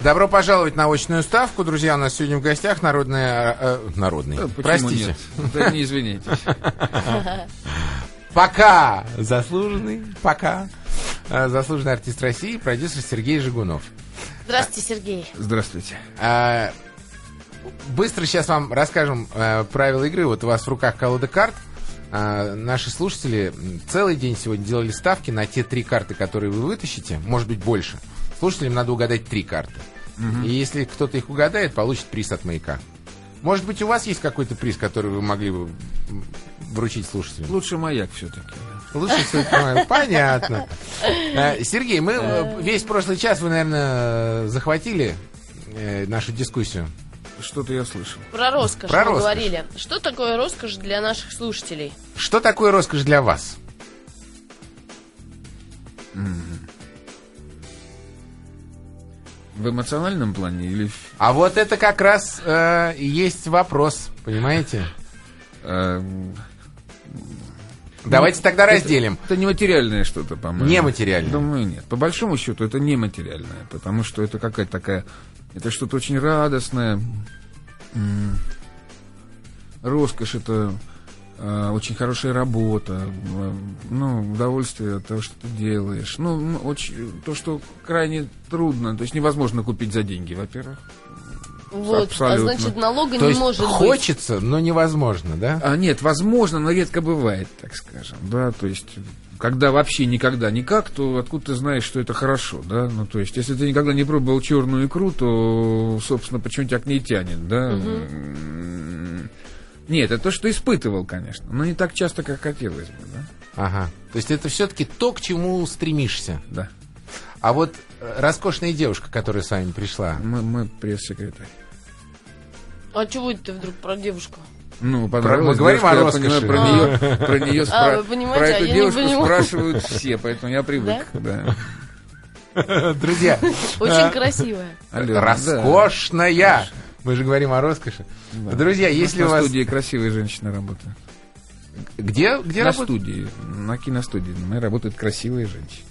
Добро пожаловать на очную ставку, друзья. У нас сегодня в гостях народная... Э, народный. Да, Простите. нет? Да не извинитесь. Пока заслуженный, пока э, заслуженный артист России, продюсер Сергей Жигунов. Здравствуйте, Сергей. Здравствуйте. Э, Быстро сейчас вам расскажем э, правила игры. Вот у вас в руках колода карт. Э, Наши слушатели целый день сегодня делали ставки на те три карты, которые вы вытащите, может быть больше. Слушателям надо угадать три карты. И если кто-то их угадает, получит приз от маяка. Может быть, у вас есть какой-то приз, который вы могли бы вручить слушателям? Лучше маяк все-таки. Лучше всего понимаю. Понятно. Э, Сергей, мы э, весь прошлый час вы, наверное, э, захватили э, нашу дискуссию. Что-то я слышал. Про роскошь Про мы роскошь. говорили. Что такое роскошь для наших слушателей? Что такое роскошь для вас? В эмоциональном плане или... А вот это как раз э, есть вопрос, понимаете? э, Давайте тогда разделим. Это нематериальное что-то, по-моему. Нематериальное. Думаю, нет. По большому счету, это нематериальное, потому что это какая-то такая... Это что-то очень радостное. Роскошь — это очень хорошая работа, э, ну, удовольствие от того, что ты делаешь. Ну, очень, то, что крайне трудно, то есть невозможно купить за деньги, во-первых. Вот, Абсолютно. а значит, налога То не есть может быть. хочется, но невозможно, да? А, нет, возможно, но редко бывает, так скажем, да, то есть, когда вообще никогда никак, то откуда ты знаешь, что это хорошо, да, ну, то есть, если ты никогда не пробовал черную икру, то, собственно, почему тебя к ней тянет, да? М, Нет, это то, что испытывал, конечно, но не так часто, как хотелось бы, да, Ага. То есть это все-таки то, к чему стремишься. да. А вот э, роскошная девушка, которая с вами пришла, Мы, мы пресс-секретарь. А чего это ты вдруг про девушку? Ну, понравилось. мы говорим девушка, о я понимаю, роскоши. Про нее, про нее А, вы понимаете, про а эту не девушку спрашивают все, поэтому я привык, да. друзья, Очень красивая. Алло, да. роскошная. Мы же говорим о роскоши. Да. Друзья, если на у вас... студии красивые женщины работают. Где, где на работает? студии, на киностудии меня работают красивые женщины.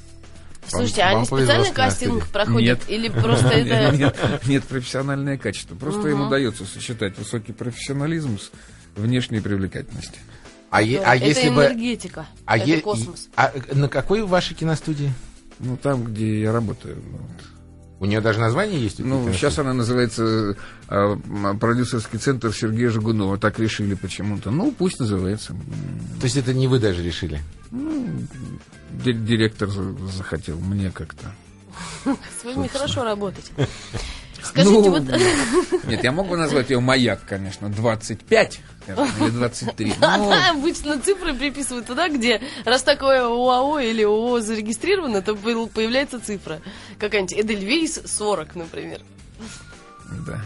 Слушайте, а вам они специальный на кастинг проходят? Нет. Или просто это... Нет, нет, профессиональное качество. Просто им Мгм. удается сочетать высокий профессионализм с внешней привлекательностью. А, е- а это если бы... энергетика. А, это е- космос. а на какой вашей киностудии? Ну, там, где я работаю. вот. У нее даже название есть? Ну, сейчас она называется э, продюсерский центр Сергея Жигунова. Так решили почему-то. Ну, пусть называется. То есть это не вы даже решили? ди- Директор за- захотел мне как-то. С вами хорошо работать. Скажите, Ну, вот... Нет, я мог бы назвать ее маяк, конечно, 25 скажем, или 23. Да, Ну, да, обычно цифры приписывают туда, где раз такое ОАО или ООО зарегистрировано, то появляется цифра. Какая-нибудь Эдельвейс 40, например. да.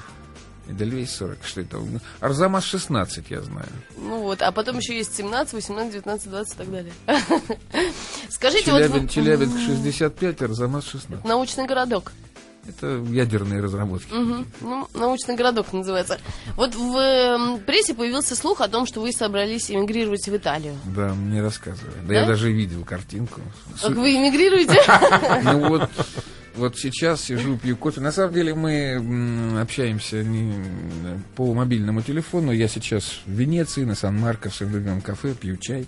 Эдельвейс 40, что это? Арзамас 16, я знаю. Ну вот, а потом еще есть 17, 18, 19, 20 и так далее. Скажите, вот Челябин, вы- Челябинск 65, Арзамас 16. научный городок. Это ядерные разработки. Мгм. Ну, научный городок называется. Вот в эм, прессе появился слух о том, что вы собрались эмигрировать в Италию. Да, мне рассказывали. Да, Да? я даже видел картинку. Как вы эмигрируете? Ну вот, вот сейчас сижу, пью кофе. На самом деле мы общаемся не, по мобильному телефону. Я сейчас в Венеции, на Сан-Марко, в своем любимом кафе, пью чай.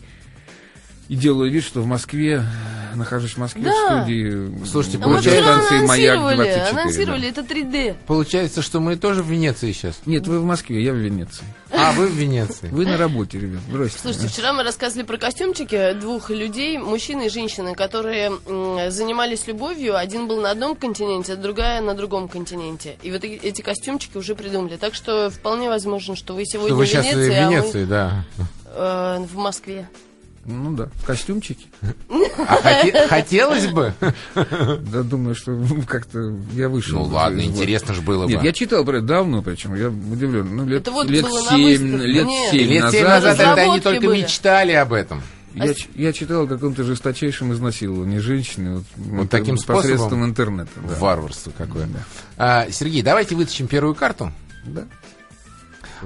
И делаю вид, что в Москве, нахожусь в Москве, Да. в студии Слушайте, А получается, станции «Маяк» анонсировали, 24. анонсировали, да. это 3D. Получается, что мы тоже в Венеции сейчас. Нет, вы в Москве, я в Венеции. А, вы в Венеции. Вы на работе, ребят, бросьте. Слушайте, вчера мы рассказывали про костюмчики двух людей, мужчины и женщины, которые занимались любовью. Один был на одном континенте, а другая на другом континенте. И вот э- эти костюмчики уже придумали. Так что вполне возможно, что вы сегодня Что вы в сейчас в Венеции, а мы, Венеции, да. э, в Москве. Ну да, в костюмчике. А хоте- хотелось бы? Да, думаю, что как-то я вышел. Ну ладно, интересно же было Нет, бы. я читал про это давно, причем я удивлен. Ну, лет, Это вот лет было на семь, выставке. лет Нет. семь Лет семь назад. назад, когда они разработки только были. мечтали об этом. Я, ч- я читал о каком-то жесточайшем изнасиловании женщины вот, Вот таким посредством способом? интернета. Да. Варварство какое. А, Сергей, давайте вытащим первую карту. Да.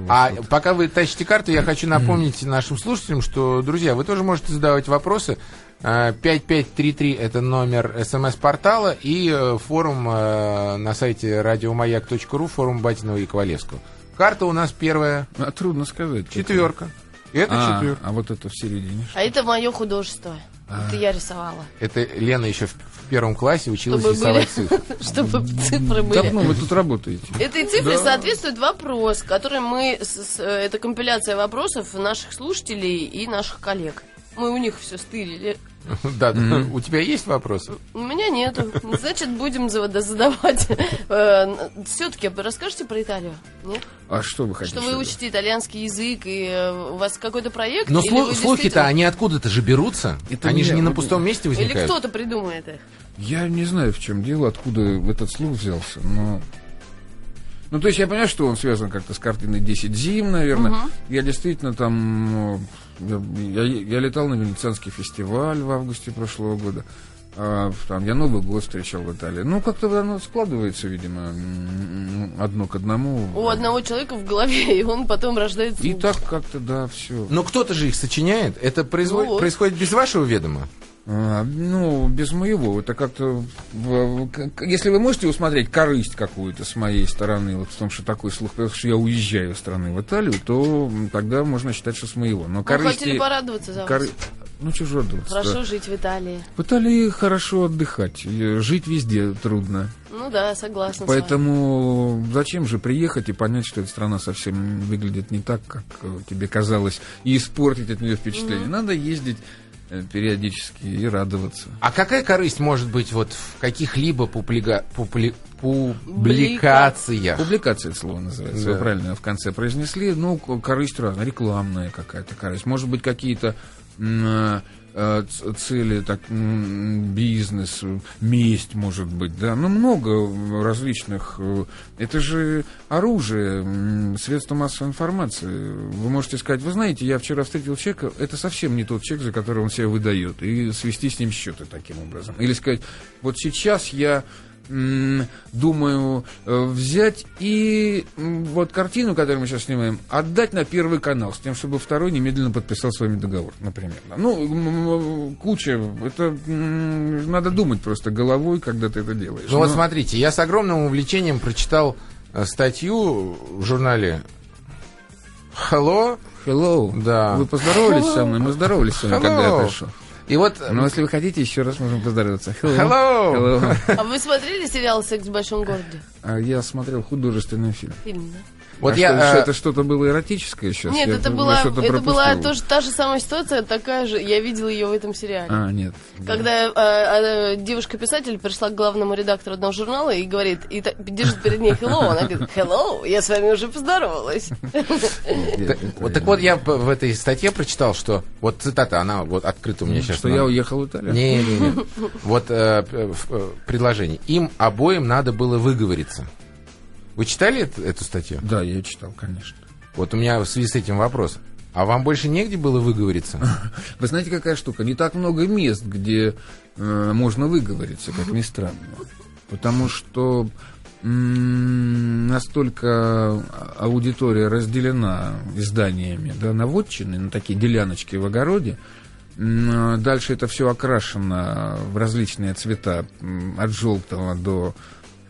А вот. пока вы тащите карту, я хочу напомнить нашим слушателям, что, друзья, вы тоже можете задавать вопросы. Э, 5533 это номер смс-портала и э, форум э, на сайте радиомаяк.ру, форум Батинова и Ковалевского. Карта у нас первая А, трудно сказать. четверка. Это а, четверка. а вот это в середине. А это мое художество. Это я рисовала. Это Лена еще в, первом классе училась Чтобы были- рисовать цифры. Чтобы цифры были. Давно вы тут работаете. Этой цифре соответствует вопрос, который мы... с- с- Это компиляция вопросов наших слушателей и наших коллег. Мы у них все стырили. Да, да. у тебя есть вопросы? У меня нету. Значит, будем зада- задавать. Все-таки расскажите про Италию? Нет? А что вы хотите? Что вы учите итальянский язык, и э, у вас какой-то проект? Но или слухи-то, они откуда-то же берутся. Это они не же не на пустом месте Или возникают. кто-то придумает их? Я не знаю, в чем дело, откуда этот слух взялся, но... Ну, то есть я понимаю, что он связан как-то с картиной «10 зим», наверное. Я действительно там... ну, Я, я- я летал на Венецианский фестиваль в августе прошлого года. А, там я Новый год встречал в Италии. Ну, как-то оно складывается, видимо, одно к одному. У одного человека в голове, и он потом рождает И так как-то, да, все. Но кто-то же их сочиняет. Это производит- Ну вот. происходит без вашего ведома? А, ну, без моего. Это как-то... Если вы можете усмотреть корысть какую-то с моей стороны, вот в том, что такой слух, что я уезжаю из страны в Италию, то тогда можно считать, что с моего. Но корысти... хотели порадоваться за вас. коры- Ну, же радоваться? Хорошо жить в Италии. В Италии хорошо отдыхать. Жить везде трудно. Ну да, согласна. Поэтому зачем же приехать и понять, что эта страна совсем выглядит не так, как э, тебе казалось, и испортить от нее впечатление. Надо ездить периодически и радоваться. А какая корысть может быть вот в каких-либо публика- публи- публикациях? Публикация это слово называется. Да. Вы правильно в конце произнесли. Ну, корысть разная, рекламная какая-то корысть. Может быть, какие-то э, цели, так, бизнес, э, месть, может быть, да. Ну, много различных. э, Это же оружие, средство массовой информации. Вы можете сказать, вы знаете, я вчера встретил человека, это совсем не тот человек, за которого он себя выдает, и свести с ним счеты таким образом. Или сказать, вот сейчас я думаю э, взять и вот картину, которую мы сейчас снимаем, отдать на первый канал, с тем, чтобы второй немедленно подписал с вами договор, например. Ну, куча, это надо думать просто головой, когда ты это делаешь. Ну вот Но- смотрите, я с огромным увлечением прочитал э, статью в журнале Hello. Hello. Да. Вы поздоровались со мной? Мы здоровались с вами, когда я Hello. пришел. И вот... э, Но если вы хотите, еще раз можем поздороваться. Hello. Hello. А вы смотрели сериал «Секс в большом городе»? А я смотрел художественный фильм. Фильм, да? Вот А я, что, э, это что-то было эротическое сейчас? Нет, Я это была, это была тоже та же самая ситуация, такая же. Я видела ее в этом сериале. А, нет. Когда э, э, девушка-писатель пришла к главному редактору одного журнала и говорит, и та- держит перед ней hello, она говорит, hello, я с вами уже поздоровалась. Так, вот, так вот я в этой статье прочитал, что вот цитата, она вот открыта у меня сейчас. Что я уехал в Италию? Не, не, не. Вот э, э, предложение. Им обоим надо было выговориться. Вы читали эт- эту статью? Да, я читал, конечно. Вот у меня в связи с этим вопрос. А вам больше негде было выговориться? Вы знаете, какая штука? Не так много мест, где э, можно выговориться, как ни странно. Потому что настолько аудитория разделена изданиями да, на вотчины, на такие деляночки в огороде. Дальше это все окрашено в различные цвета, от желтого до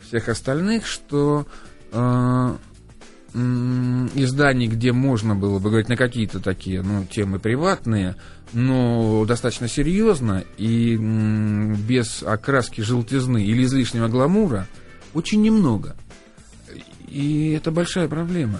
всех остальных, что изданий, где можно было бы говорить на какие-то такие ну, темы приватные, но достаточно серьезно и без окраски желтизны или излишнего гламура, очень немного. И это большая проблема.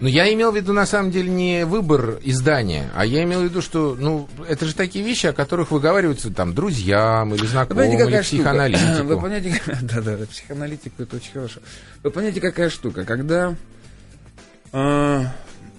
Но я имел в виду, на самом деле, не выбор издания, а я имел в виду, что, ну, это же такие вещи, о которых выговариваются там друзьям или Вы знакомым, понимаете, или какая штука? Вы психоаналитику. понимаете, да, да, да, психоаналитику это очень хорошо. Вы понимаете, какая штука? Когда, а,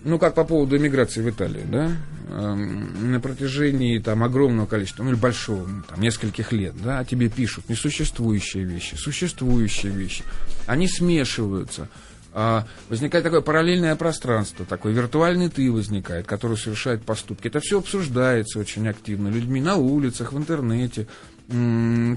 ну, как по поводу эмиграции в Италию, да, ам, на протяжении там огромного количества, ну, или большого, ну, там, нескольких лет, да, о тебе пишут несуществующие вещи, существующие вещи, они смешиваются, а, возникает такое параллельное пространство, такой виртуальный ты возникает, который совершает поступки. Это все обсуждается очень активно людьми на улицах, в интернете.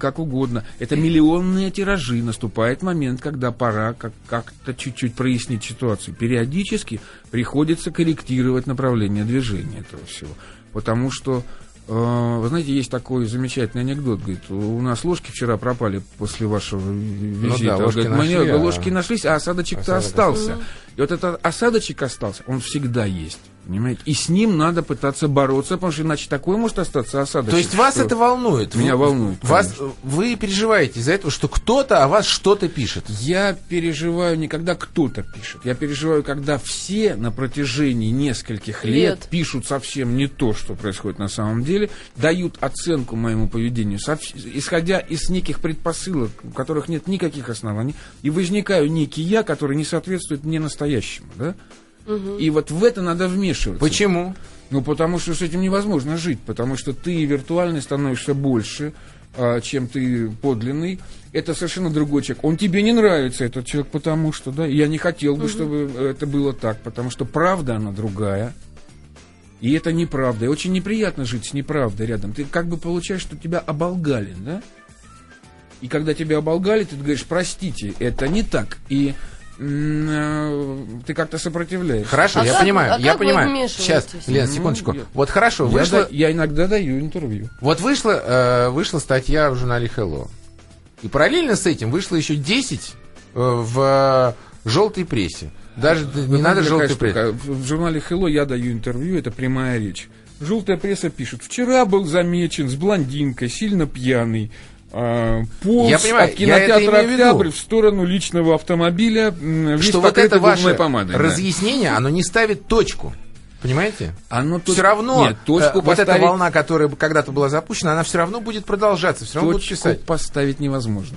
как угодно. Это миллионные тиражи. Наступает момент, когда пора как- как-то чуть-чуть прояснить ситуацию. Периодически приходится корректировать направление движения этого всего. Потому что, вы знаете, есть такой замечательный анекдот. Говорит, у нас ложки вчера пропали после вашего визита. ложки Говорит, «Мне нашли, а- ложки нашлись, а осадочек-то Осадок остался. И вот этот осадочек остался, он всегда есть. Понимаете? И с ним надо пытаться бороться, потому что иначе такой может остаться осадочек. То есть вас что- это волнует? Меня Вы- волнует, Вас, конечно. вы переживаете из-за этого, что кто-то о вас что-то пишет? Я переживаю не когда кто-то пишет. Я переживаю, когда все на протяжении нескольких лет, Лет. пишут совсем не то, что происходит на самом деле, дают оценку моему поведению, исходя из неких предпосылок, у которых нет никаких оснований, и возникаю некий я, который не соответствует мне настоящему. Да? И вот в это надо вмешиваться. Почему? Ну, потому что с этим невозможно жить, потому что ты виртуальный становишься больше, а, чем ты подлинный. Это совершенно другой человек. Он тебе не нравится, этот человек, потому что, да, я не хотел бы, чтобы это было так, потому что правда, она другая. И это неправда. И очень неприятно жить с неправдой рядом. Ты как бы получаешь, что тебя оболгали, да? И когда тебя оболгали, ты говоришь, простите, это не так. И ты как-то сопротивляешься. Хорошо, А я как- понимаю, а я как вы понимаю. Сейчас, Лен, Ну, секундочку. я- Вот хорошо, Я, вышла, да- я иногда даю интервью. вот вышла, э, вышла статья в журнале Hello. И параллельно с этим вышло еще 10 э, в э, желтой прессе. Даже д- не Вы надо желтой штука? В журнале Hello я даю интервью, это прямая речь. Желтая пресса пишет, вчера был замечен с блондинкой, сильно пьяный, а, полз Я понимаю, от кинотеатра. «Октябрь» в сторону личного автомобиля, весь Что вот это ваше помадой. да. разъяснение, оно не ставит точку. Понимаете? Оно Все точ- равно Нет, точку э, вот эта поставить- волна, которая когда-то была запущена, она все равно будет продолжаться, все равно будут точку писать. поставить невозможно.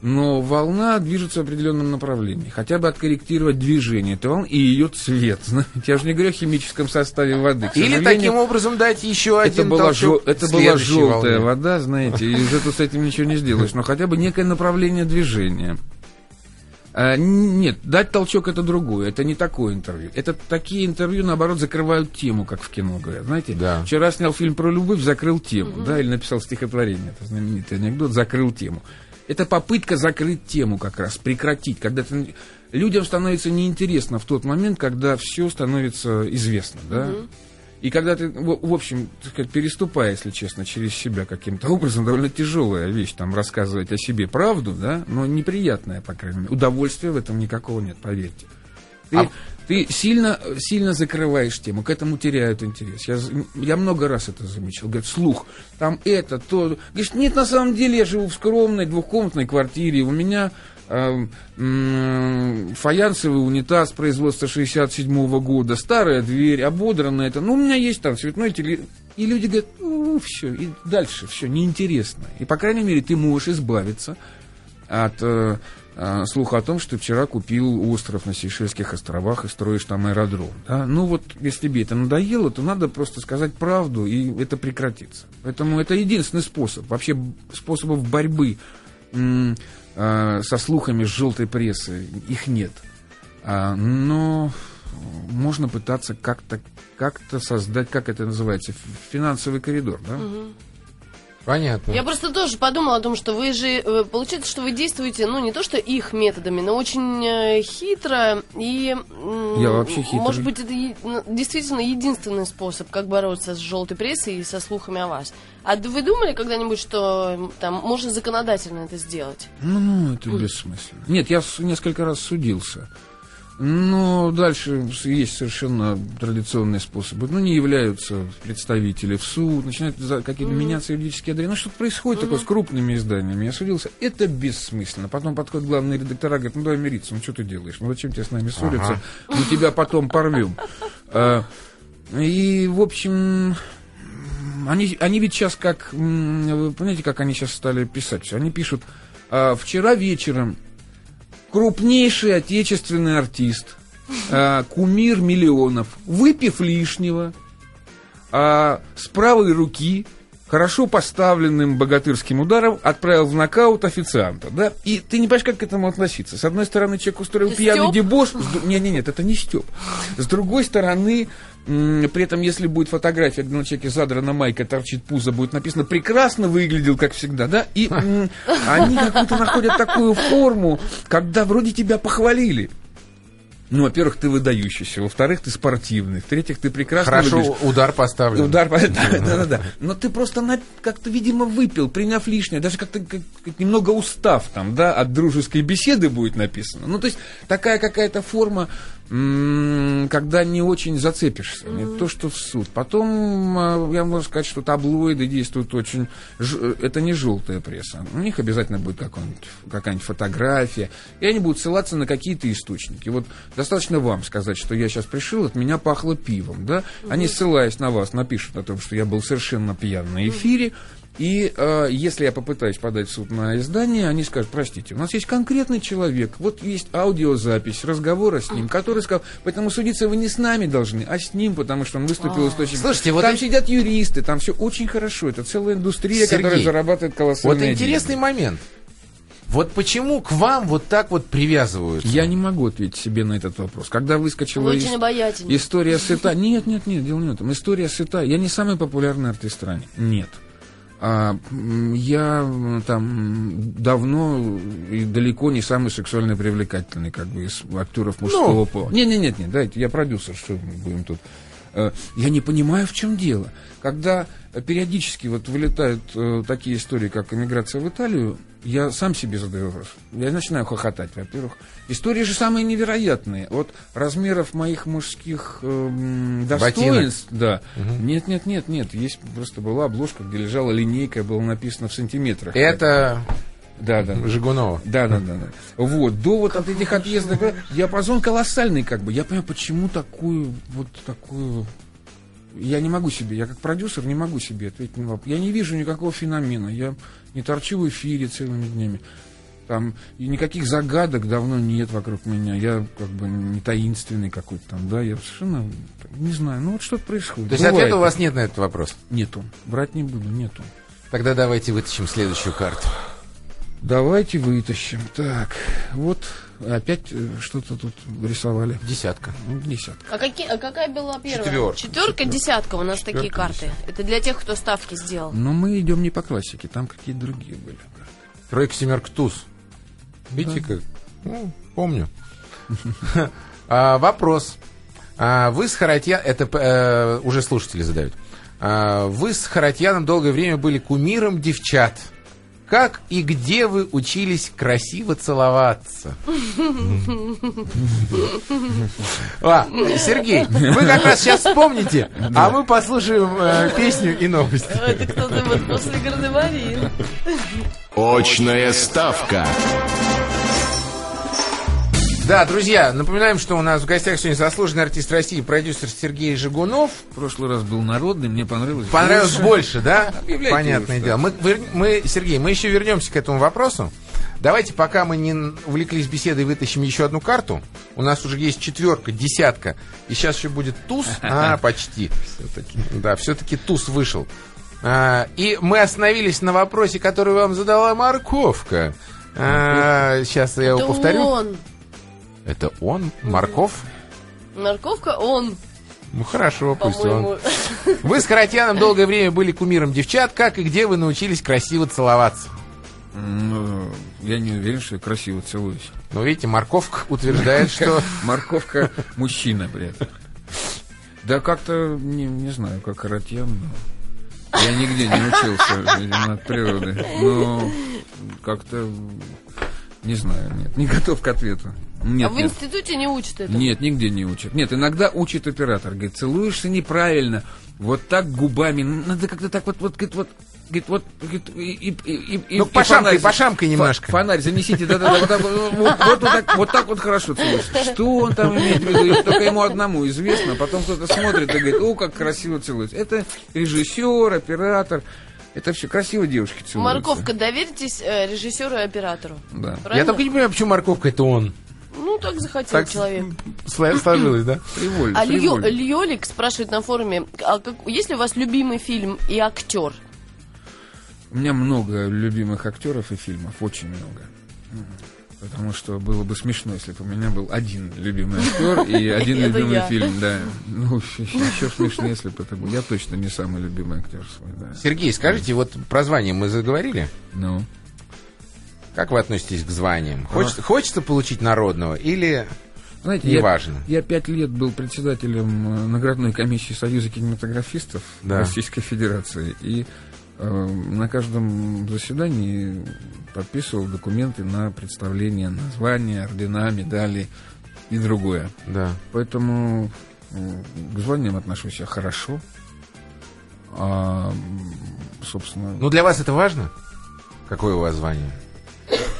Но волна движется в определенном направлении. Хотя бы откорректировать движение этой волны и ее цвет. Знаете, я же не говорю о химическом составе воды. Или таким образом дать еще это один была, толчок жё- это была желтая волне. вода, знаете, и уже тут с этим ничего не сделаешь. Но хотя бы некое направление движения. А, нет, дать толчок это другое, это не такое интервью. Это такие интервью, наоборот, закрывают тему, как в кино говорят. Знаете, Да. вчера снял фильм про любовь, закрыл тему, да, или написал стихотворение, это знаменитый анекдот, закрыл тему. Это попытка закрыть тему как раз, прекратить, когда ты- людям становится неинтересно в тот момент, когда все становится известно, да. И когда ты, в, общем, сказать, переступая, если честно, через себя каким-то образом, довольно тяжелая вещь, там, рассказывать о себе правду, да, но неприятная, по крайней мере. Удовольствия в этом никакого нет, поверьте. Ты, А- ты сильно, сильно закрываешь тему, к этому теряют интерес. Я, я много раз это замечал. Говорят, слух, там это, то. Говоришь, нет, на самом деле я живу в скромной двухкомнатной квартире, у меня э, м, фаянсовый унитаз производства 67 года, старая дверь, ободранная это. Ну, у меня есть там цветной телевизор. И люди говорят, все, и дальше все неинтересно. И, по крайней мере, ты можешь избавиться от э, э, слуха о том, что вчера купил остров на Сейшельских островах и строишь там аэродром. Да? Ну вот, если тебе это надоело, то надо просто сказать правду, и это прекратится. Поэтому это единственный способ. Вообще способов борьбы э, со слухами с желтой прессы, их нет. А, но можно пытаться как-то как-то создать, как это называется, финансовый коридор, да? Понятно. Я просто тоже подумала о том, что вы же, э, получается, что вы действуете, ну, не то что их методами, но очень э, хитро и... Я вообще хитрый. Может быть, это ну, действительно единственный способ, как бороться с желтой прессой и со слухами о вас. А вы думали когда-нибудь, что там можно законодательно это сделать? Ну, ну, это бессмысленно. Нет, я несколько раз судился. Но дальше с- есть совершенно традиционные способы. Ну, не являются представители в суд, начинают какие-то меняться юридические адреса. Ну, что-то происходит такое с крупными изданиями. Я судился. Это бессмысленно. Потом подходит главный редактора, говорит, ну, давай мириться, ну, что ты делаешь? Ну, зачем тебе с нами ссориться? Ага. Мы тебя потом порвем. А, И, в общем, они, они ведь сейчас как, вы понимаете, как они сейчас стали писать? Они пишут, а, вчера вечером крупнейший отечественный артист, а, кумир миллионов, выпив лишнего, а, с правой руки хорошо поставленным богатырским ударом отправил в нокаут официанта, да? И ты не понимаешь, как к этому относиться. С одной стороны, человек устроил Стёб? пьяный дебош. Нет, нет, нет, это не степ. С другой стороны, при этом, если будет фотография, где на человеке задрана майка, торчит пузо, будет написано «прекрасно выглядел, как всегда», да? И они какую-то находят такую форму, когда вроде тебя похвалили. Ну, во-первых, ты выдающийся, во-вторых, ты спортивный, в-третьих, ты прекрасно Хорошо, выглядишь. удар поставлен. Удар, да, да, да, да. Но ты просто как-то, видимо, выпил, приняв лишнее, даже как-то как- немного устав там, да, от дружеской беседы будет написано. Ну, то есть такая какая-то форма, когда не очень зацепишься, не то, что в суд. Потом, а, я могу сказать, что таблоиды действуют очень... ж- Это не желтая пресса. У них обязательно будет какая-нибудь фотография, и они будут ссылаться на какие-то источники. Вот достаточно вам сказать, что я сейчас пришел, от меня пахло пивом, да? Они, ссылаясь на вас, напишут о том, что я был совершенно пьян на эфире, и э, если я попытаюсь подать в суд на издание, они скажут, простите, у нас есть конкретный человек, вот есть аудиозапись разговора с ним, который сказал, поэтому судиться вы не с нами должны, а с ним, потому что он выступил источником. Слушайте, вот там эти- сидят юристы, там все очень хорошо, это целая индустрия, Сергей, которая зарабатывает Вот колоссальные интересный деньги. момент. Вот почему к вам вот так вот привязываются? Я не могу ответить себе на этот вопрос. Когда выскочила Вы ис- история сыта... Нет, нет, нет, дело не в этом. История сыта... Я не самый популярный артист в стране. Нет. А, я там давно и далеко не самый сексуально привлекательный, как бы, из актеров мужского Ну. пола. Нет, нет, нет, нет, дайте, я продюсер, что мы будем тут. Э, Я не понимаю, в чем дело. Когда э, периодически вот вылетают э, такие истории, как эмиграция в Италию, я сам себе задаю вопрос. Я начинаю хохотать, во-первых. Истории же самые невероятные. Вот размеров моих мужских эм, достоинств, да. Нет, нет, нет, нет. Есть просто была обложка, где лежала линейка, было написано в сантиметрах. Это Да, да. Жигунова. Да, да, да, да. Вот, до вот от этих отъездов, да, диапазон колоссальный, как бы. Я понимаю, почему такую, вот такую... Я не могу себе, я как продюсер не могу себе ответить на вопрос. Я не вижу никакого феномена. Я не торчу в эфире целыми днями. Там и никаких загадок давно нет вокруг меня. Я как бы не таинственный какой-то там, да. Я совершенно не знаю. Ну вот что-то происходит. То есть Бывает. ответа у вас нет на этот вопрос? нету. Брать не буду, нету. Тогда давайте вытащим следующую карту. Давайте вытащим. Так, вот опять э, что-то тут рисовали. Десятка. Ну, Десятка. А, какие, а какая была первая? Четвёрка. Четверка, десятка у нас такие Четвёрка, карты. Это для тех, кто ставки сделал. Но мы идем не по классике, там какие-то другие были. Тройка, семерка, туз. Видите как? Ну, помню. А, Вопрос. А, Вы с Харатьян... Это э, уже слушатели задают. А, Вы с Харатьяном долгое время были кумиром девчат. Как и где вы учились красиво целоваться? А, Сергей, вы как раз сейчас вспомните, а мы послушаем э, песню и новости. Это кто-то вот после Гардемарии. Очная ставка. Да, друзья, напоминаем, что у нас в гостях сегодня заслуженный артист России, продюсер Сергей Жигунов. В прошлый раз был народный, мне понравилось. Понравилось больше. больше, да? Объявляйте Понятное уже, дело. Мы, мы, Сергей, мы еще вернемся к этому вопросу. Давайте, пока мы не увлеклись беседой, вытащим еще одну карту. У нас уже есть четверка, десятка. И сейчас еще будет туз. А, почти. Всё-таки. Да, все-таки туз вышел. А, и мы остановились на вопросе, который вам задала морковка. А, сейчас я его Это повторю. он. Это он? Морков? Нарковка он, Ну хорошо, пусть он. по-моему. Вы с Харатьяном долгое время были кумиром девчат. Как и где вы научились красиво целоваться? Ну, я не уверен, что я красиво целуюсь. Ну, видите, морковка утверждает, что... Морковка мужчина этом. Да как-то, не, не знаю, как Харатьян, но я нигде не учился, видимо, от природы. Но как-то, не знаю, нет, не готов к ответу. Нет, А в нет. институте не учат это? Нет, нигде не учат. Нет, иногда учит оператор. Говорит, целуешься неправильно. Вот так губами. Надо как-то так вот, вот, говорит, вот, говорит, вот, говорит, и, и, и, Ну, и пошамкой, фонарь- пошамкой немножко. Фонарь занесите, да-да-да, вот, так вот, вот, вот так, вот так вот хорошо целуешься. Что он там имеет в виду? И Только ему одному известно. Потом кто-то смотрит и говорит, о, как красиво целуется. Это режиссер, оператор. Это все красиво девушки целуются. Морковка, доверьтесь э, режиссеру и оператору. Да. Я Правильно? только не понимаю, почему морковка это он. Ну, так захотел Так человек. сло- сложилось, да? Привольно, А Льё-. Льолик спрашивает на форуме, а как, есть ли у вас любимый фильм и актер? У меня много любимых актеров и фильмов, очень много. Потому что было бы смешно, если бы у меня был один любимый актер и один любимый фильм, да. Ну, еще смешнее, если бы это был. Я точно не самый любимый актер свой, да. Сергей, скажите, вот про звание мы заговорили? Ну. Как вы относитесь к званиям? Хочется, хочется получить народного или Знаете, я, неважно? я пять лет был председателем э, наградной комиссии Союза кинематографистов Да. Российской Федерации. И э, на каждом заседании подписывал документы на представление названия, ордена, медали и другое. Да. Поэтому э, к званиям отношусь я хорошо. А, собственно, Ну, для вас это важно? Какое у вас звание?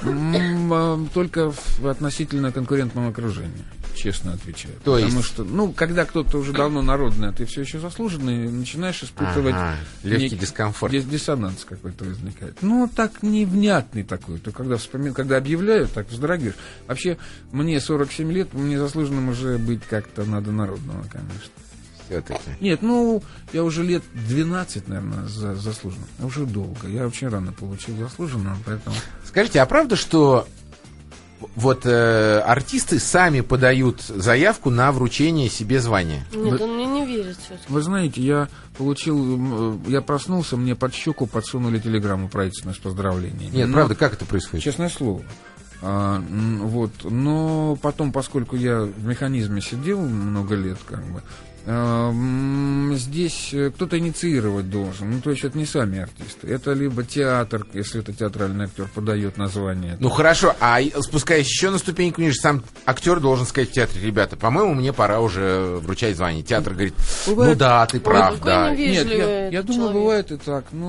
А, только в относительно конкурентном окружении. Честно отвечаю. То Потому есть- что, ну, когда кто-то уже давно народный, а ты все еще заслуженный, начинаешь испытывать Ага, легкий некий дискомфорт. дис- диссонанс какой-то возникает. Ну, так невнятный такой. То когда вспомин... когда объявляют, так вздрагиваешь. Вообще, мне 47 лет, мне заслуженным уже быть как-то надо народного, конечно. Все-таки. Нет, ну, я уже лет 12, наверное, за, заслуженным. Уже долго. Я очень рано получил заслуженного, поэтому... Скажите, а правда, что вот э, артисты сами подают заявку на вручение себе звания? Нет, он мне не верит все-таки. Вы знаете, я получил, э, я проснулся, мне под щеку подсунули телеграмму правительственную с поздравлениями. Нет, Но, правда, как это происходит? Честное слово. А, вот, но потом, поскольку я в механизме сидел много лет, как бы, здесь э, кто-то инициировать должен. Ну, то есть это не сами артисты. Это либо театр, если это театральный актер, подает название. Ну хорошо, а спускаясь еще на ступеньку ниже, сам актер должен сказать в театре, ребята, по-моему, мне пора уже вручать звание. Театр говорит, Бывает- ну да, ты прав, да. Нет, я, я думаю, бывает и так, но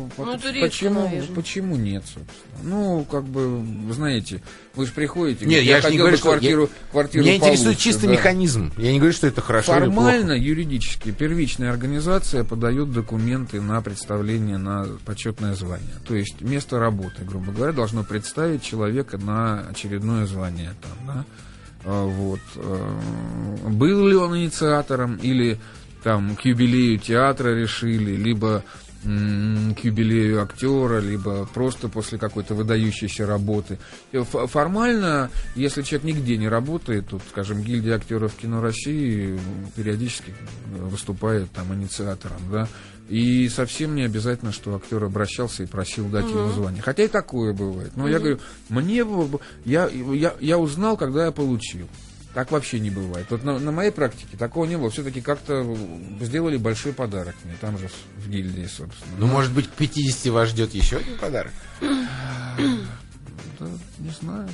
Ну, пот- это редко, почему, почему нет, собственно? Ну, как бы, вы знаете, вы же приходите, Нет, говорите, я же не говорю, бы что... квартиру, я- квартиру Меня интересует получше, чисто да. механизм. Я не говорю, что это хорошо или плохо. Формально, юридически, первичная организация подает документы на представление на почетное звание. То есть место работы, грубо говоря, должно представить человека на очередное звание. Там, да? А, Вот. э, Был ли он инициатором или там к юбилею театра решили, либо к юбилею актера, либо просто после какой-то выдающейся работы. Ф- Формально, если человек нигде не работает, тут, скажем, гильдия актеров кино России периодически э, выступает там инициатором, да, и совсем не обязательно, что актер обращался и просил дать ему звание. Хотя и такое бывает. Но я говорю, мне я, я, я узнал, когда я получил. Так вообще не бывает. Вот на, на моей практике такого не было. Все-таки как-то сделали большой подарок мне, там же в, в гильдии, собственно. Ну, может быть, к 50 вас ждет еще один подарок? Да, не знаю,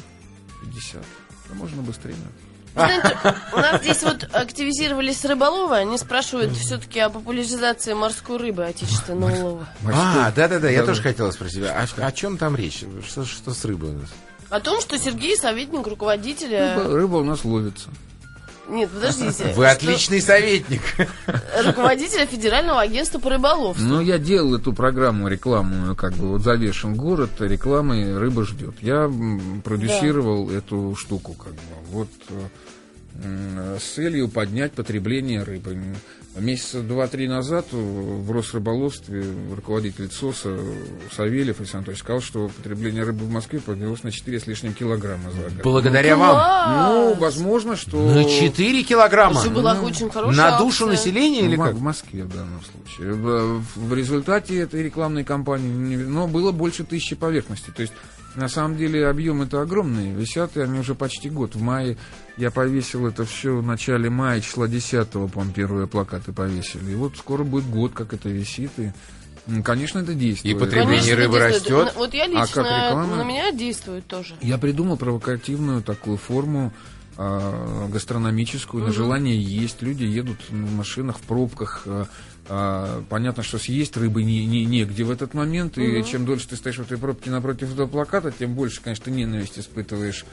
50. Да можно быстрее. Знаете, у нас здесь вот активизировались рыболовы, они спрашивают все-таки о популяризации морской рыбы отечественного улова. А, да-да-да, я Да, тоже да. хотел спросить. А о чем там речь? Что, что с рыбой у нас? О том, что Сергей советник руководителя... Рыба, рыба у нас ловится. Нет, подождите. Вы что отличный советник. Руководителя Федерального агентства по рыболовству. Ну, я делал эту программу рекламную, как бы вот завешен город, рекламой рыба ждет. Я продюсировал эту штуку, как бы. Вот э, с целью поднять потребление рыбы. Месяца два-три назад в Росрыболовстве руководитель ЦОСа Савельев Александр Анатольевич сказал, что потребление рыбы в Москве поднялось на 4 с лишним килограмма за год. Благодаря вам. Ну, возможно, что... На 4 килограмма. Это была очень хорошая На душу акция. населения или в, как? в Москве в данном случае. В, результате этой рекламной кампании, но было больше тысячи поверхностей. То есть, на самом деле, объемы это огромные. Висят и они уже почти год. В мае я повесил это все в начале мая, числа 10 по-моему, первые плакаты повесили. И вот скоро будет год, как это висит. И, конечно, это действует. И потребление Конечно, рыбы растет. На- Вот я А лично, как реклама? на меня действует тоже. Я придумал провокативную такую форму а, гастрономическую, на желание есть. Люди едут в машинах, в пробках. а, а, понятно, что съесть рыбы не, не- негде в этот момент. И чем дольше ты стоишь в этой пробке напротив этого плаката, тем больше, конечно, ненависть испытываешь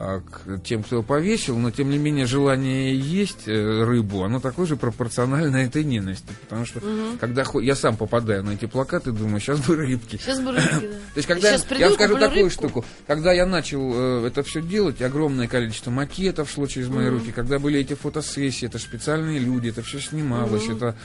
к тем, кто повесил, но тем не менее желание есть э, рыбу, оно такое же пропорционально этой ненависти. Потому что когда хо- я сам попадаю на эти плакаты, думаю, сейчас бы рыбки. Сейчас бы рыбки, да. То есть, когда Сейчас приду, я скажу куплю такую рыбку. штуку, когда я начал э, это все делать, огромное количество макетов шло через мои руки, когда были эти фотосессии, это специальные люди, это все снималось, это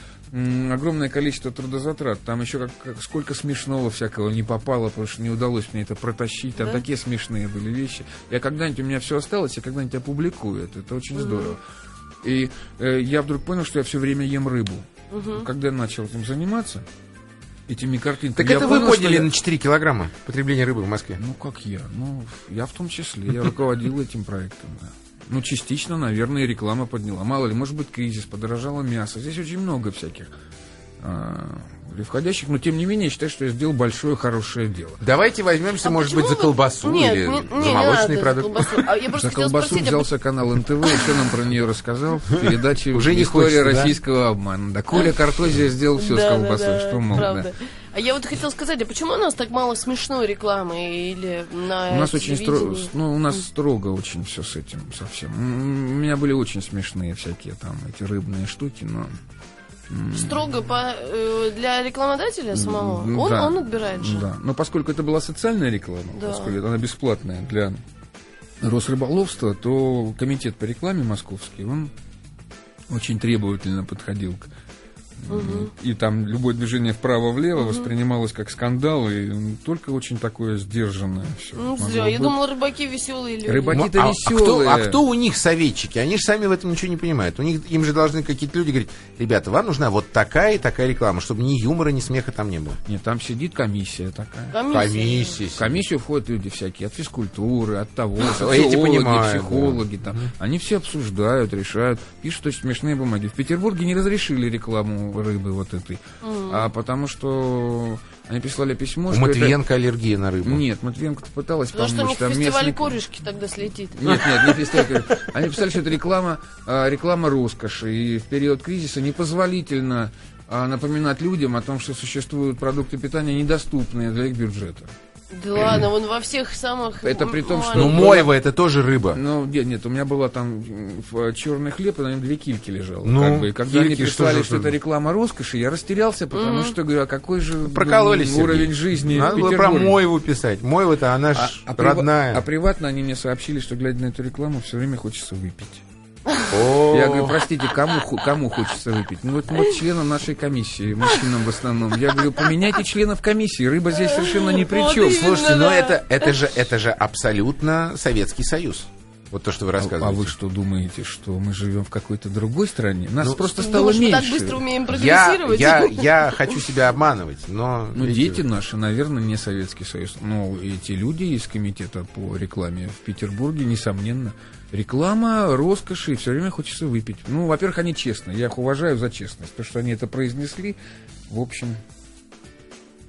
огромное количество трудозатрат. Там еще как, как сколько смешного всякого не попало, потому что не удалось мне это протащить. Там Да? такие смешные были вещи. Я когда-нибудь меня все осталось, я когда-нибудь опубликую это. Это очень здорово. И э, я вдруг понял, что я все время ем рыбу. Когда я начал этим заниматься, этими картинками. Так я это вы понял, что подняли я- на 4 килограмма потребление рыбы в Москве. ну, как я? Ну, я в том числе. Я руководил этим проектом, да. Ну, частично, наверное, и реклама подняла. Мало ли, может быть, кризис, подорожало мясо. Здесь очень много всяких а, входящих, но тем не менее, я считаю, что я сделал большое, хорошее дело. Давайте возьмемся, А может быть, за колбасу Нет, или не- не, за не молочный продукт. за колбасу. А За колбасу спросить, а взялся канал НТВ, и все нам про нее рассказал в передаче Уже не «История хочется, да? российского обмана». Да, Коля Картозия сделал все с колбасой, да, что мог. правда. да. А я вот хотела сказать, а почему у нас так мало смешной рекламы или на У нас очень строго, ну, у нас строго очень все с этим совсем. У меня были очень смешные всякие там эти рыбные штуки, но Строго по, э, для рекламодателя самого? Ну, он, да. он отбирает же. Да. Но поскольку это была социальная реклама, Да. поскольку она бесплатная для Росрыболовства, то комитет по рекламе московский, он очень требовательно подходил к и там любое движение вправо-влево воспринималось как скандал, и только очень такое сдержанное все. Ну, зря. Я думала, рыбаки веселые люди. Рыбаки- Какие-то а, а веселые. кто, а кто у них советчики? Они же сами в этом ничего не понимают. У них, им же должны какие-то люди говорить, ребята, вам нужна вот такая и такая реклама, чтобы ни юмора, ни смеха там не было. Нет, там сидит комиссия такая. Комиссия. Комиссия. В комиссию входят люди всякие, от физкультуры, от того, эти социологи, понимают, психологи. Там. Они все обсуждают, решают, пишут очень смешные бумаги. В Петербурге не разрешили рекламу рыбы вот этой, а потому что они прислали письмо, У что это- Матвиенко аллергия на рыбу. Нет, Матвиенко пыталась Потому что у помочь. них там фестиваль местный- корешки тогда слетит. Нет, нет, не фестиваль. Они писали, что это реклама, а, реклама роскоши. И в период кризиса непозволительно а, напоминать людям о том, что существуют продукты питания, недоступные для их бюджета. Да ладно, вон во всех самых... Это при том, что- Ну, мойва это тоже рыба. Ну, нет, нет, у меня была там черный хлеб, и на нем две кильки лежало. Ну, как бы. И когда они кильки, прислали, что что, же это это? реклама роскоши, я растерялся, потому что, говорю, а какой же м, Прокололись. уровень Сергей. жизни Надо было про мойву писать. Мойва-то она ж А, а родная. а приватно они мне сообщили, что, глядя на эту рекламу, все время хочется выпить. Я говорю, простите, кому, кому хочется выпить? Ну, вот, вот членам нашей комиссии, мужчинам в основном. Я говорю, поменяйте членов комиссии, рыба здесь совершенно ни при Вот чем. именно. Слушайте, но да. это, это, же, это же абсолютно Советский Союз. Вот то, что вы А, рассказываете. а вы что думаете, что мы живем в какой-то другой стране? Нас Ну, просто Ты стало думаешь, мы так меньше. быстро умеем я, прогрессировать? я, я хочу себя обманывать, но... Ну, видите, дети наши, наверное, не Советский Союз. Но эти люди из комитета по рекламе в Петербурге, несомненно, реклама роскоши, все время хочется выпить. Ну, во-первых, они честные, я их уважаю за честность, потому что они это произнесли. В общем,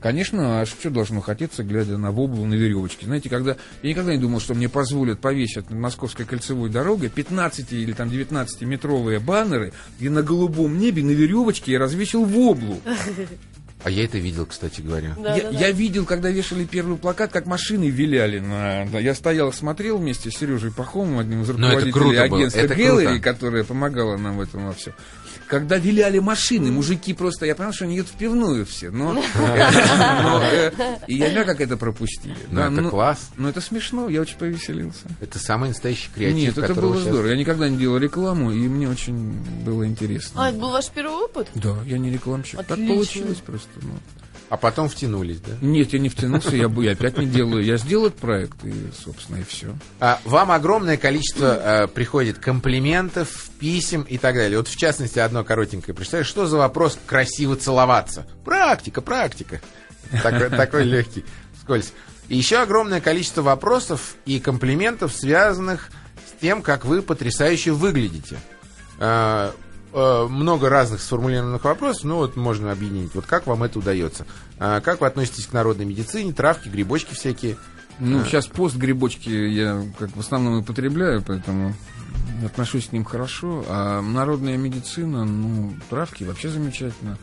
конечно, а что должно хотеться, глядя на воблу на веревочке? Знаете, когда я никогда не думал, что мне позволят повесить над Московской кольцевой дорогой 15 или там 19 метровые баннеры, где на голубом небе на веревочке я развесил воблу. А я это видел, кстати говоря. Да, я, да, да. я видел, когда вешали первый плакат, как машины виляли. На, я стоял, смотрел вместе с Сережей Пахомовым, одним из это руководителей агентства круто. которая помогала нам в этом во всем. Когда виляли машины, мужики просто, я понял, что они едут в пивную все. Но, но, э, и я не знаю, как это пропустили. Ну, это ну, класс. Ну, это смешно, я очень повеселился. Это самый настоящий креатив, Нет, это было здорово. Я никогда не делал рекламу, и мне очень было интересно. А, это был ваш первый опыт? Да, я не рекламщик. Так получилось просто. А потом втянулись, да? Нет, я не втянулся, я, бы- я опять не делаю. Я сделал этот проект, и, собственно, и все. А, вам огромное количество э, приходит комплиментов, писем и так далее. Вот в частности, одно коротенькое. Представляешь, что за вопрос красиво целоваться? Практика, практика. Такой, такой легкий, вскользь. И еще огромное количество вопросов и комплиментов, связанных с тем, как вы потрясающе выглядите. Э, много разных сформулированных вопросов, ну вот можно объединить. Вот как вам это удается? А, как вы относитесь к народной медицине, травки, грибочки всякие? Ну, сейчас пост грибочки я как в основном употребляю, поэтому отношусь к ним хорошо. А народная медицина, ну, травки вообще замечательно.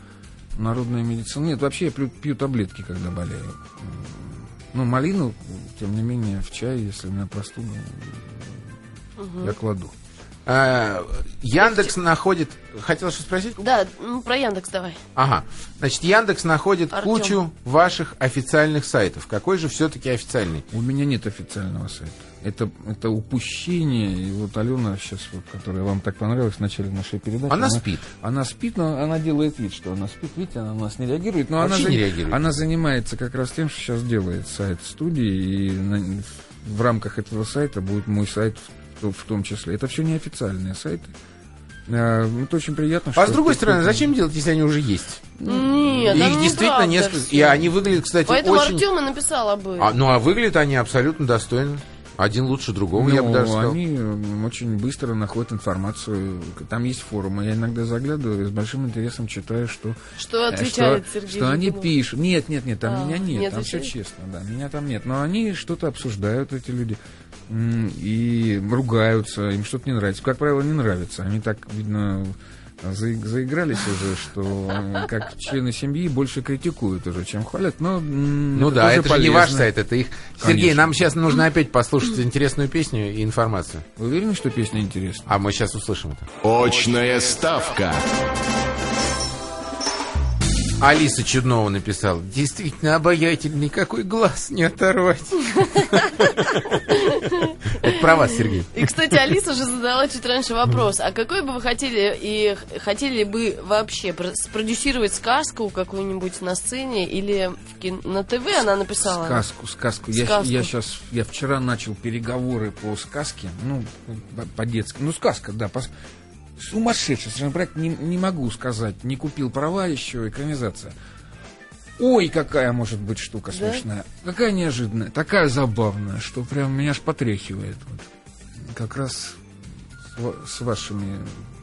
Народная медицина. Нет, вообще я пью, пью таблетки, когда болею. Ну, малину, тем не менее, в чай, если у меня простуда, я кладу. А, Яндекс находит... Хотел что спросить? Да, ну, про Яндекс давай. Ага. Значит, Яндекс находит Артём. кучу ваших официальных сайтов. Какой же все-таки официальный? У меня нет официального сайта. Это, это упущение. И вот Алена сейчас, вот, которая вам так понравилась в начале нашей передачи. Она спит. Она спит, но она делает вид, что она спит. Видите, она на нас не реагирует. Но Вообще она, не реагирует. она занимается как раз тем, что сейчас делает сайт студии. И на- в рамках этого сайта будет мой сайт в, в том числе. Это все неофициальные сайты. А, Это очень приятно. А что с другой стороны, кто-то- зачем делать, если они уже есть? Нет, Их там действительно неправда несколько. всё. И они выглядят, кстати, Поэтому очень... Артем и написал об этом. А, ну, а выглядят они абсолютно достойно. Один лучше другого, я бы Ну, даже сказал. они очень быстро находят информацию. Там есть форумы. Я иногда заглядываю и с большим интересом читаю, что, Что э, отвечает что, Сергей что они Жигунов. пишут. Нет, нет, нет, там А, меня нет. не там все честно, да. Меня там нет. Но они что-то обсуждают, эти люди. И ругаются, им что-то не нравится. Как правило, не нравится. Они так, видно, за- заигрались уже, что э, как члены семьи больше критикуют уже, чем хвалят. Но, Ну да, тоже это же не ваш полезно. сайт, это их. Сергей, Конечно. нам сейчас нужно опять послушать интересную песню и информацию. Вы уверены, что песня интересна? А мы сейчас услышим это. Очная ставка. Алиса Чуднова написала. Действительно обаятельный, какой глаз не оторвать. Это про вас, Сергей. И, кстати, Алиса же задала чуть раньше вопрос. А какой бы вы хотели и хотели бы вообще про- спродюсировать сказку какую-нибудь на сцене или на ТВ она написала? Сказку, сказку. Я, сейчас, я вчера начал переговоры по сказке, ну, по- по-детски. Ну, сказка, да, по- сумасшедший совершенно проект, не, не могу сказать, не купил права еще, экранизация. Ой, какая может быть штука Да? смешная, какая неожиданная, такая забавная, что прям меня аж потряхивает. Вот. Как раз с, ва- с вашими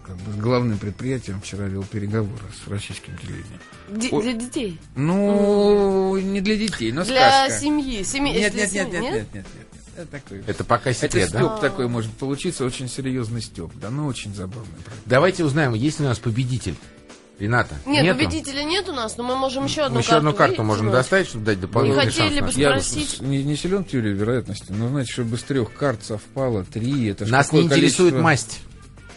как бы, с главным предприятием вчера вел переговоры с российским телевидением. Де- О- для детей. Ну, не для детей, но для сказка. семьи. Семьи- Нет, для нет, нет, семьи, нет, нет, нет, нет. Это такой. Это пока Это секрет, да? стёб такой может получиться, очень серьезный стёб, да, но очень забавный. Давайте узнаем, есть ли у нас победитель. Рената? Нет, Нету? победителя нет у нас, но мы можем еще одну Мы еще карту одну карту можем вытянуть. достать, чтобы дать Не дополнительный хотели шанс. бы Я Спросить. с- не, не силен в теории вероятности, но знаете, чтобы с трех карт совпало три, это Нас какое не интересует количество- масть.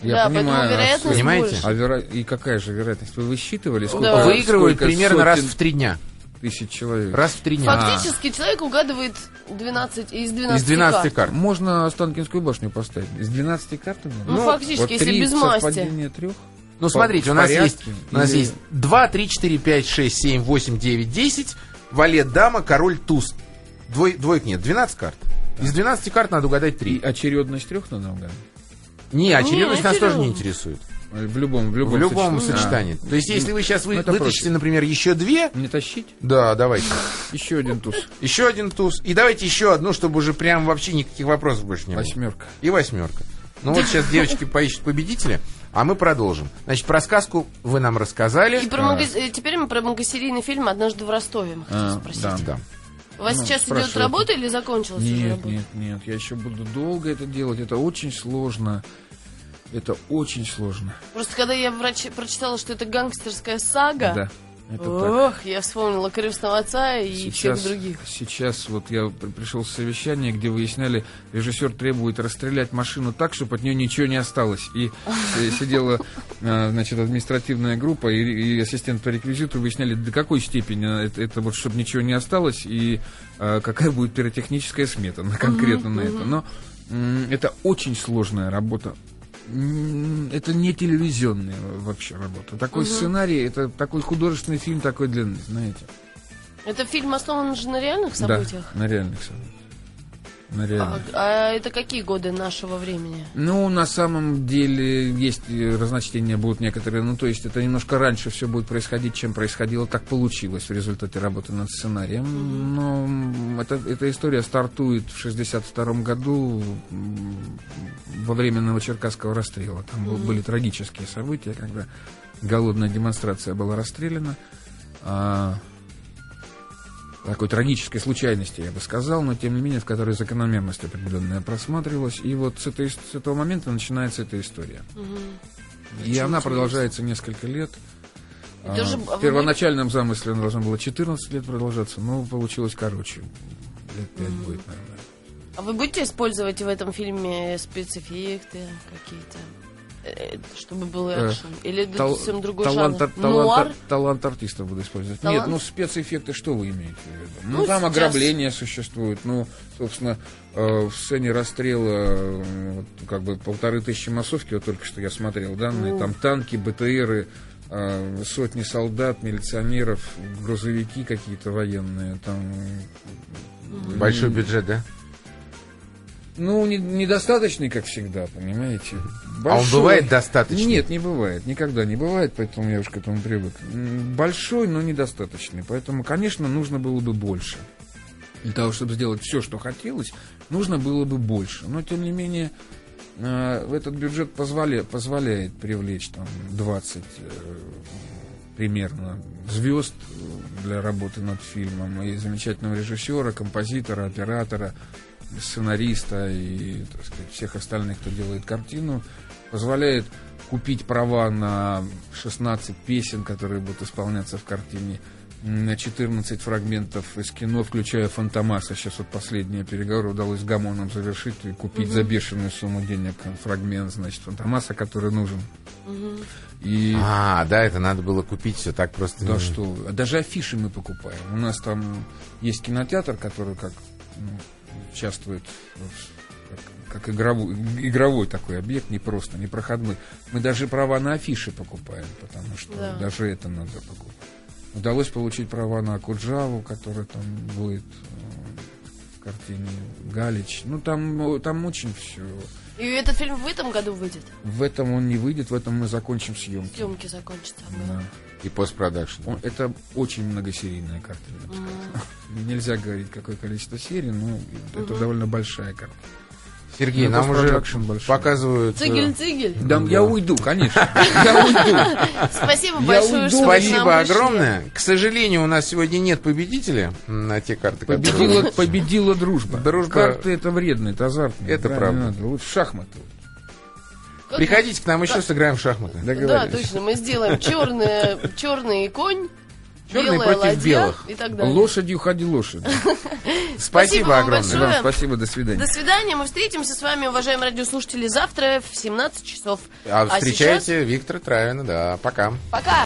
Я Да, понимаю, поэтому а вероятность Понимаете? больше. А вера- И какая же вероятность? Вы высчитывали, сколько, Да. Выигрывают сколько примерно раз сотен в три дня. Тысяч человек? Раз в три дня. Фактически человек угадывает 12 из 12 Из 12 карт. карт. Можно Останкинскую башню поставить. Из 12 карт? у меня? Ну, фактически, вот если без масти. трех. Ну, смотрите, у нас порядке? есть, у нас Или- есть 2, 3, 4, 5, 6, 7, 8, 9, 10, валет, дама, король, туз. Двой, двоек нет, 12 карт. Из 12 карт надо угадать И 3. очередность трех надо угадать? Не, очередность нас тоже не интересует. В любом, в любом, В любом сочетании. сочетании. А. То есть, если вы сейчас вы, Ну, вытащите, проще. например, еще две, Не тащить? да, давайте. Еще один туз. Еще один туз. И давайте еще одну, чтобы уже прям вообще никаких вопросов больше не было. Восьмерка. И восьмерка. Ну вот сейчас девочки поищут победителя, а мы продолжим. Значит, про сказку вы нам рассказали. И про много- э, теперь мы про многосерийный фильм «Однажды в Ростове» мы хотим А, спросить. да. Да. У вас Ну, сейчас идет спрашиваю. работа или закончилась уже Нет, работа? нет, нет. Я еще буду долго это делать. Это очень сложно. Это очень сложно. Просто когда я врач... прочитала, что это гангстерская сага, Да. Это так. ох, я вспомнила «Крестного отца» и Сейчас, всех других. сейчас вот я при- пришел с совещания, где выясняли, режиссер требует расстрелять машину так, чтобы от нее ничего не осталось. И сидела, э, значит, административная группа и, и ассистент по реквизиту выясняли, до какой степени это, это вот, чтобы ничего не осталось, и э, какая будет пиротехническая смета на, конкретно на это. Но это очень сложная работа. Это не телевизионная вообще работа. Такой сценарий, это такой художественный фильм такой длины, знаете. Это фильм основан же на реальных Да, событиях? на реальных событиях. На А, а это какие годы нашего времени? Ну, на самом деле, есть э, разночтения будут некоторые. Ну, то есть, это немножко раньше все будет происходить, чем происходило. Так получилось в результате работы над сценарием. Но м, это, эта история стартует в 62 году во время Новочеркасского расстрела. Там был- были трагические события, когда голодная демонстрация была расстреляна. А, такой трагической случайности, я бы сказал, но тем не менее, в которой закономерность определенная просматривалась. И вот с, этой, с этого момента начинается эта история. И Очень она интересно. продолжается несколько лет. А, тоже в первоначальном замысле она должна была 14 лет продолжаться, но получилось короче. Лет 5 будет, наверное. А вы будете использовать в этом фильме спецэффекты какие-то? Э, Чтобы был Э, экшен? Или Тал- совсем другой талант, жанр? талант- Нуар? талант артиста буду использовать. Талант? Нет, ну спецэффекты что вы имеете в виду? Ну, Ну, там сейчас- ограбления существуют. Ну, собственно, э, в сцене расстрела э, вот, как бы полторы тысячи массовки, вот только что я смотрел данные, там танки, БТРы, э, сотни солдат, милиционеров, грузовики какие-то военные, там Большой бюджет, да? Ну, не- недостаточный, как всегда, понимаете. А он бывает достаточный? Нет, не бывает. Никогда не бывает, поэтому я уж к этому привык. Большой, но недостаточный. Поэтому, конечно, нужно было бы больше. Для того, чтобы сделать все, что хотелось, нужно было бы больше. Но, тем не менее, э, этот бюджет позволя- позволяет привлечь там 20 э, примерно звезд э, для работы над фильмом. И замечательного режиссера, композитора, оператора, сценариста и так сказать, всех остальных, кто делает картину. Позволяет купить права на 16 песен, которые будут исполняться в картине, на 14 фрагментов из кино, включая Фантомаса. Сейчас вот последние переговоры удалось с Гамоном завершить и купить за бешеную сумму денег фрагмент, значит, Фантомаса, который нужен. И А, да, это надо было купить все так просто. да что, даже афиши мы покупаем. У нас там есть кинотеатр, который как ну, участвует как, игровой, игровой такой объект, не просто, не проходной. Мы даже права на афиши покупаем, потому что Да. даже это надо покупать. Удалось получить права на Куджаву, который там будет э, в картине Галич. Ну, там, там очень все. И этот фильм в этом году выйдет? В этом он не выйдет, в этом мы закончим съемки. Съемки закончатся. Да. И постпродакшн. Он- Это очень многосерийная картина. Нельзя говорить, какое количество серий, но это довольно большая картина. Сергей, Ну, нам уже большой. показывают... э, Цигель-цигель. Да, я уйду, конечно. Я уйду. Спасибо Я большое, уйду. что Спасибо пришли. огромное. К сожалению, у нас сегодня нет победителя на те карты, которые... Победила, победила дружба. Дружба- Карты это вредно, это азартно. Это Да, правда. Лучше в шахматы. Приходите к нам еще, сыграем в шахматы. Да, точно, мы сделаем черный, черный конь, Черный белая против ладья белых. и так далее. Лошадью ходи лошадь. Спасибо огромное. Вам спасибо, до свидания. До свидания, мы встретимся с вами, уважаемые радиослушатели, завтра в 17 часов. А сейчас встречайте Виктора Травина, да. Пока. Пока!